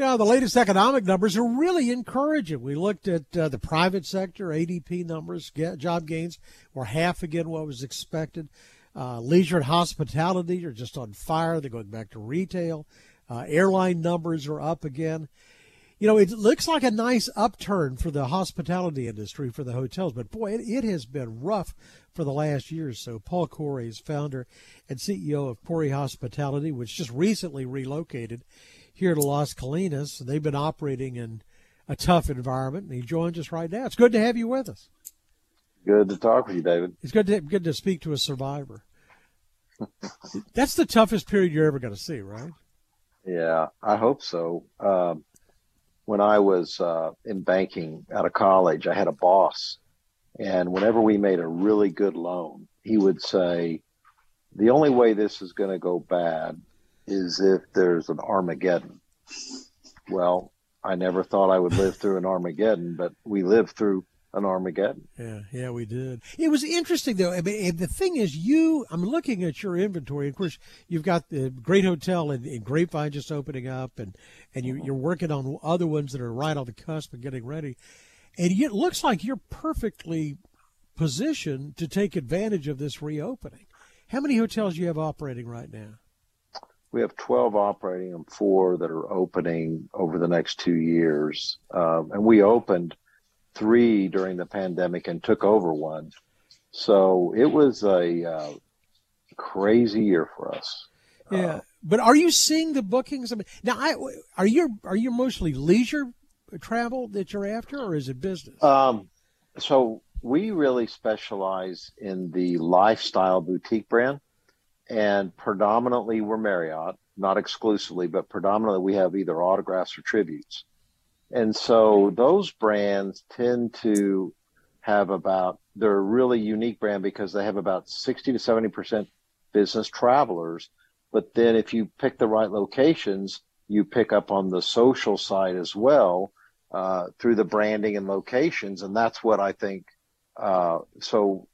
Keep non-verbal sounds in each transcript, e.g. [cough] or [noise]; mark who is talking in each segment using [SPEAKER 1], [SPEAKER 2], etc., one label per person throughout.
[SPEAKER 1] Now, the latest economic numbers are really encouraging. We looked at uh, the private sector, ADP numbers, get, job gains were half again what was expected. Uh, leisure and hospitality are just on fire. They're going back to retail. Uh, airline numbers are up again. You know, it looks like a nice upturn for the hospitality industry for the hotels, but boy, it, it has been rough for the last year or so. Paul Coury is founder and CEO of Coury Hospitality, which just recently relocated here to Las Colinas. They've been operating in a tough environment, and he joins us right now. It's good to have you with us.
[SPEAKER 2] Good to talk with you, David.
[SPEAKER 1] It's good to good to speak to a survivor. [laughs] That's the toughest period you're ever going to see, right?
[SPEAKER 2] Yeah, I hope so. Um, when I was uh, in banking out of college, I had a boss, and whenever we made a really good loan, he would say, "The only way this is going to go bad is if there's an Armageddon. Well, I never thought I would live through an Armageddon, but we lived through an Armageddon.
[SPEAKER 1] Yeah, yeah, we did. It was interesting though. I mean, the thing is, you. I'm looking at your inventory. Of course, you've got the great hotel in, in Grapevine just opening up, and and you, you're working on other ones that are right on the cusp of getting ready. And it looks like you're perfectly positioned to take advantage of this reopening. How many hotels do you have operating right now?
[SPEAKER 2] We have 12 operating and four that are opening over the next two years. Um, and we opened three during the pandemic and took over one. So it was a uh, crazy year for us.
[SPEAKER 1] Yeah, uh, but are you seeing the bookings? I mean, now, I, are you are you mostly leisure travel that you're after, or is it business?
[SPEAKER 2] Um, so we really specialize in the lifestyle boutique brand and predominantly we're Marriott, not exclusively, but predominantly we have either autographs or tributes. And so those brands tend to have about, they're a really unique brand because they have about 60 to 70% business travelers. But then if you pick the right locations, you pick up on the social side as well uh, through the branding and locations. And that's what I think. Uh, so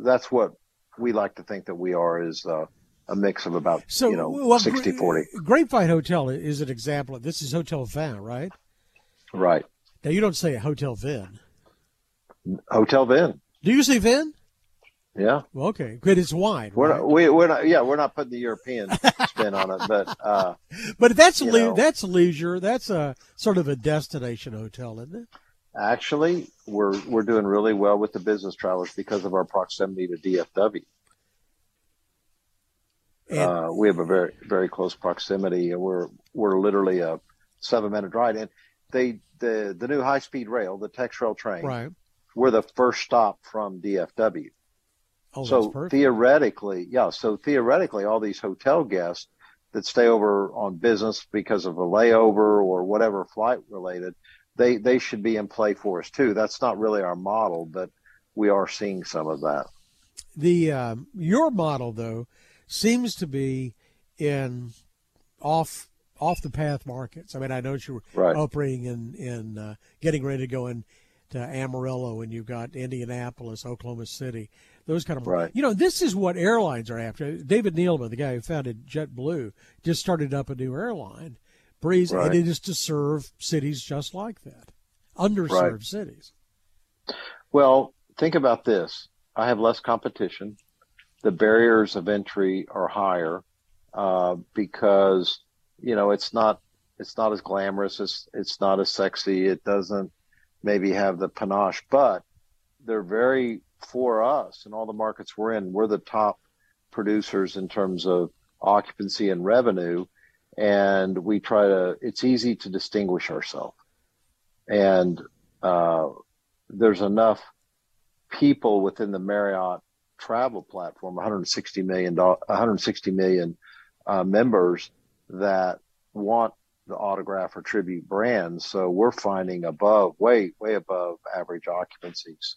[SPEAKER 2] that's what we like to think that we are is uh, a mix of about so, you know well, 60 40
[SPEAKER 1] grapevine hotel is an example of this is hotel vin right?
[SPEAKER 2] Right.
[SPEAKER 1] Now you don't say hotel vin.
[SPEAKER 2] Hotel vin.
[SPEAKER 1] Do you say vin?
[SPEAKER 2] Yeah.
[SPEAKER 1] Well, okay good it's wine
[SPEAKER 2] we're
[SPEAKER 1] right?
[SPEAKER 2] not, we, we're not yeah we're not putting the european [laughs] spin on it but uh
[SPEAKER 1] but that's le- that's leisure that's a sort of a destination hotel isn't it?
[SPEAKER 2] Actually, we're we're doing really well with the business travelers because of our proximity to DFW. Uh, we have a very very close proximity. We're we're literally a seven minute drive, and they the the new high speed rail, the TexRail train,
[SPEAKER 1] right.
[SPEAKER 2] We're the first stop from DFW.
[SPEAKER 1] Oh,
[SPEAKER 2] so theoretically, yeah. So theoretically, all these hotel guests that stay over on business because of a layover or whatever flight related, they they should be in play for us too. That's not really our model, but we are seeing some of that.
[SPEAKER 1] The um, your model though seems to be in off off the path markets. I mean, I know you're right. operating in in uh, getting ready to go in to Amarillo, and you've got Indianapolis, Oklahoma City, those kind of.
[SPEAKER 2] Right.
[SPEAKER 1] You know, this is what airlines are after. David Neeleman, the guy who founded JetBlue, just started up a new airline, Breeze, right. and it is to serve cities just like that, underserved right. cities.
[SPEAKER 2] Well, think about this. I have less competition the barriers of entry are higher uh, because you know it's not it's not as glamorous it's it's not as sexy. It doesn't maybe have the panache but they're very for us in all the markets we're in we're the top producers in terms of occupancy and revenue and we try to it's easy to distinguish ourselves. And uh, there's enough people within the marriott travel platform, 160 million, 160 million uh, members that want the autograph or tribute brands. So we're finding above, way, way above average occupancies.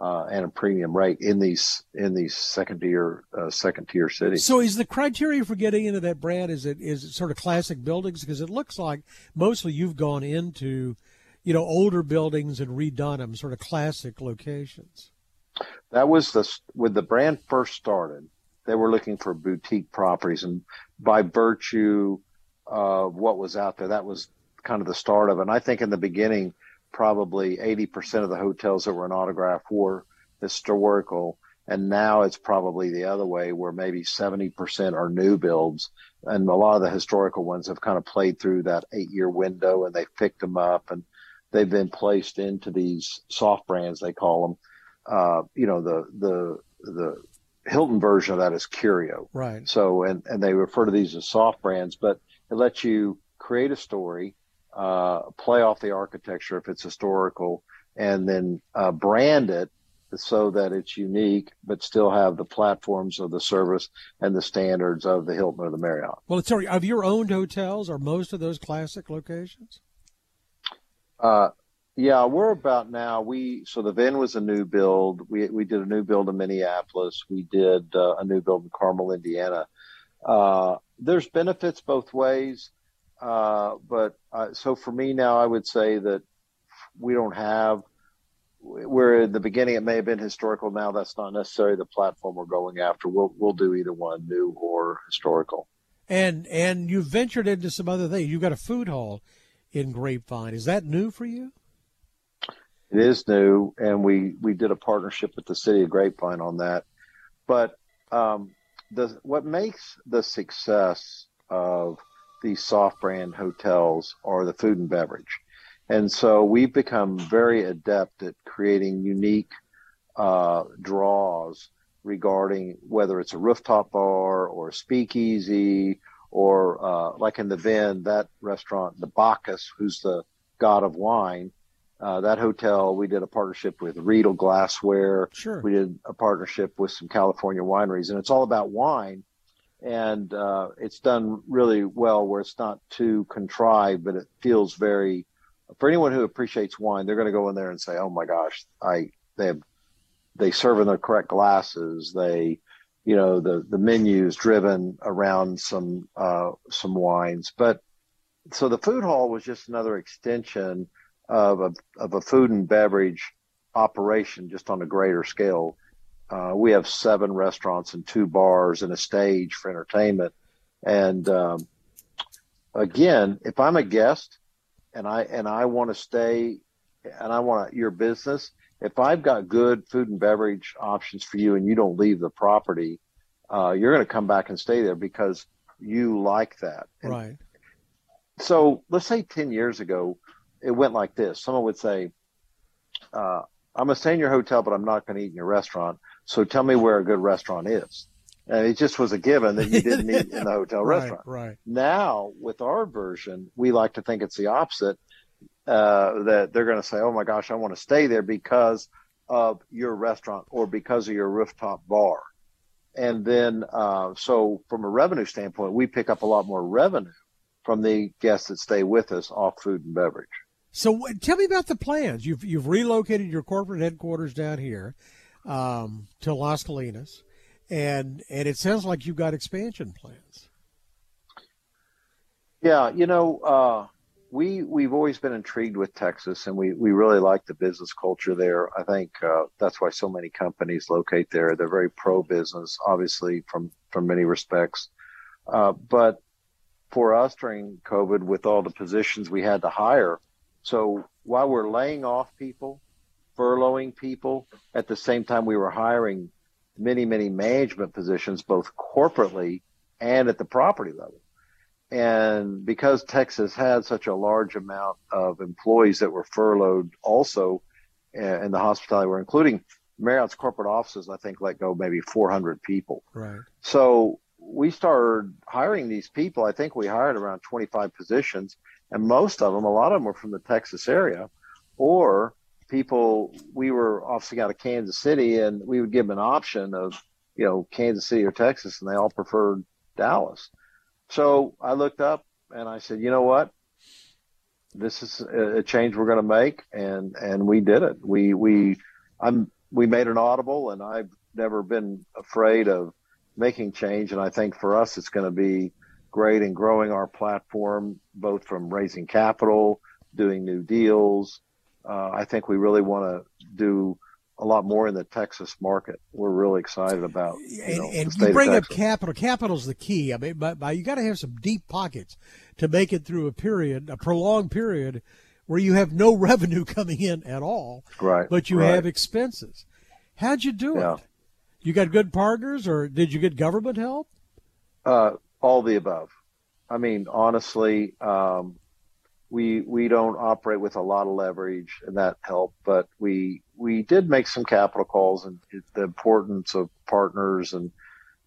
[SPEAKER 2] Uh, and a premium rate in these in these second tier uh, second tier cities.
[SPEAKER 1] So, is the criteria for getting into that brand is it is it sort of classic buildings because it looks like mostly you've gone into, you know, older buildings and redone them, sort of classic locations.
[SPEAKER 2] That was the when the brand first started. They were looking for boutique properties, and by virtue of what was out there, that was kind of the start of it. And I think in the beginning, probably 80% of the hotels that were in Autograph were historical. And now it's probably the other way where maybe 70% are new builds. And a lot of the historical ones have kind of played through that eight year window and they've picked them up and they've been placed into these soft brands, they call them. Uh, you know, the, the, the Hilton version of that is Curio.
[SPEAKER 1] Right.
[SPEAKER 2] So, and, and they refer to these as soft brands, but it lets you create a story, uh, play off the architecture if it's historical, and then uh, brand it so that it's unique, but still have the platforms of the service and the standards of the Hilton or the Marriott.
[SPEAKER 1] Well, it's sorry, of your owned hotels, are most of those classic locations?
[SPEAKER 2] Uh, yeah, we're about now. We so the van was a new build. We we did a new build in Minneapolis. We did uh, a new build in Carmel, Indiana. Uh, there's benefits both ways, uh, but uh, so for me now, I would say that we don't have where in the beginning it may have been historical. Now that's not necessarily the platform we're going after. We'll we'll do either one, new or historical.
[SPEAKER 1] And and you ventured into some other things. You've got a food hall in Grapevine. Is that new for you?
[SPEAKER 2] It is new, and we we did a partnership with the city of Grapevine on that. But um, the what makes the success of these soft brand hotels are the food and beverage. And so we've become very adept at creating unique uh, draws regarding whether it's a rooftop bar or a speakeasy or uh, like in the Venn, that restaurant, the Bacchus, who's the god of wine. Uh, that hotel, we did a partnership with Riedel Glassware.
[SPEAKER 1] Sure.
[SPEAKER 2] We did a partnership with some California wineries, and it's all about wine. And uh, it's done really well where it's not too contrived, but it feels very for anyone who appreciates wine, they're going to go in there and say, "Oh my gosh, I they have they serve in the correct glasses. They, you know, the the menu is driven around some uh, some wines." But so the food hall was just another extension of a of a food and beverage operation, just on a greater scale. Uh, we have seven restaurants and two bars and a stage for entertainment. And um, again, if I'm a guest and I and I want to stay and I want your business, if I've got good food and beverage options for you and you don't leave the property, uh, you're going to come back and stay there because you like that. And
[SPEAKER 1] right.
[SPEAKER 2] So let's say 10 years ago, it went like this. Someone would say, uh, I'm going to stay in your hotel, but I'm not going to eat in your restaurant. So tell me where a good restaurant is. And it just was a given that you didn't eat in the hotel [laughs]
[SPEAKER 1] right,
[SPEAKER 2] restaurant.
[SPEAKER 1] Right.
[SPEAKER 2] Now, with our version, we like to think it's the opposite. Uh, that they're going to say, "Oh my gosh, I want to stay there because of your restaurant or because of your rooftop bar." And then, uh, so from a revenue standpoint, we pick up a lot more revenue from the guests that stay with us off food and beverage.
[SPEAKER 1] So, tell me about the plans. You've you've relocated your corporate headquarters down here um, to Las Colinas and and it sounds like you've got expansion plans.
[SPEAKER 2] Yeah, you know, uh, we we've always been intrigued with Texas, and we we really like the business culture there. I think uh, that's why so many companies locate there. They're very pro business, obviously from from many respects. Uh, but for us during COVID, with all the positions we had to hire, so while we're laying off people, furloughing people, at the same time we were hiring many, many management positions, both corporately and at the property level. And because Texas had such a large amount of employees that were furloughed also uh, in the hospitality, we're including Marriott's corporate offices, I think let go maybe 400 people.
[SPEAKER 1] Right.
[SPEAKER 2] So we started hiring these people. I think we hired around 25 positions, and most of them, a lot of them were from the Texas area, or people we were officing out of Kansas City, and we would give them an option of you know Kansas City or Texas, and they all preferred Dallas. So I looked up and I said, you know what, this is a change we're going to make, and and we did it. We we I'm we made an audible, and I've never been afraid of making change, and I think for us it's going to be great in growing our platform, both from raising capital, doing new deals, uh, I think we really want to do a lot more in the Texas market. We're really excited about.
[SPEAKER 1] You and, know, and you bring up capital. Capital's the key. I mean, but, but you got to have some deep pockets to make it through a period, a prolonged period, where you have no [laughs] revenue coming in at all.
[SPEAKER 2] Right.
[SPEAKER 1] But you
[SPEAKER 2] right.
[SPEAKER 1] have expenses. How'd you do
[SPEAKER 2] yeah.
[SPEAKER 1] it? You got good partners, or did you get government help?
[SPEAKER 2] Uh, all the above. I mean, honestly, um, we we don't operate with a lot of leverage, and that helped. But we we did make some capital calls, and the importance of partners and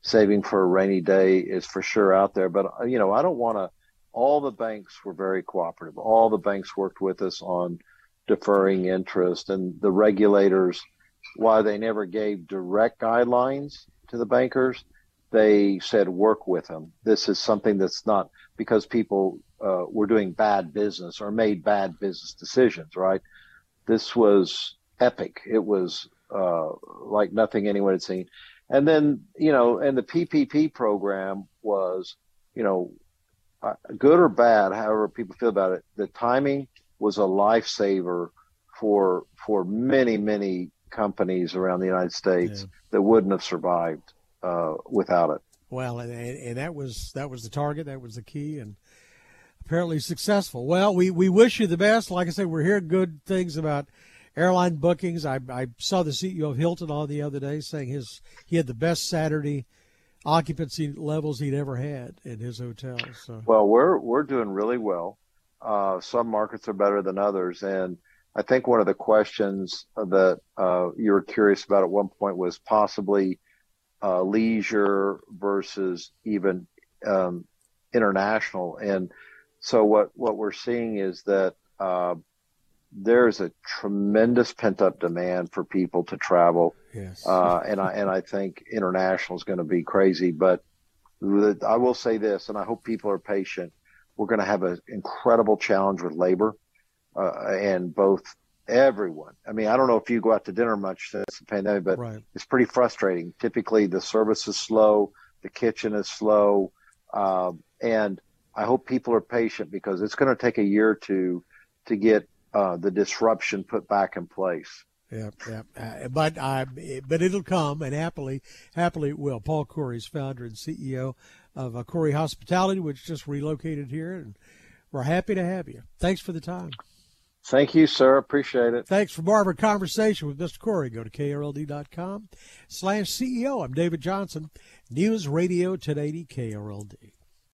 [SPEAKER 2] saving for a rainy day is for sure out there. But you know, I don't want to. All the banks were very cooperative. All the banks worked with us on deferring interest, and the regulators, while they never gave direct guidelines to the bankers, they said work with them. This is something that's not because people uh, were doing bad business or made bad business decisions, right? This was epic. It was uh, like nothing anyone had seen. And then, you know, and the PPP program was, you know, uh, good or bad, however people feel about it. The timing was a lifesaver for for many many companies around the United States yeah. that wouldn't have survived uh, without it.
[SPEAKER 1] Well, and, and that was that was the target. That was the key, and apparently successful. Well, we, we wish you the best. Like I said, we're hearing good things about airline bookings. I, I saw the CEO of Hilton on the other day saying his he had the best Saturday occupancy levels he'd ever had in his hotels. So.
[SPEAKER 2] Well, we're we're doing really well. Uh, some markets are better than others, and I think one of the questions that uh, you were curious about at one point was possibly uh, leisure versus even um, international. And so what what we're seeing is that uh, there's a tremendous pent up demand for people to travel.
[SPEAKER 1] Yes.
[SPEAKER 2] Uh, and I and I think international is going to be crazy. But I will say this, and I hope people are patient. We're going to have an incredible challenge with labor, uh, and both everyone. I mean, I don't know if you go out to dinner much since the pandemic, but
[SPEAKER 1] right.
[SPEAKER 2] it's pretty frustrating. Typically, the service is slow, the kitchen is slow, um, and I hope people are patient because it's going to take a year or two to get uh, the disruption put back in place.
[SPEAKER 1] Yeah, yeah, uh, but uh, but it'll come, and happily, happily it will. Paul Coury is founder and CEO of uh, Coury Hospitality, which just relocated here, and we're happy to have you. Thanks for the time.
[SPEAKER 2] Thank you, sir. Appreciate it.
[SPEAKER 1] Thanks for more of a conversation with Mr. Coury. Go to krld.com slash CEO. I'm David Johnson, News Radio 1080 KRLD.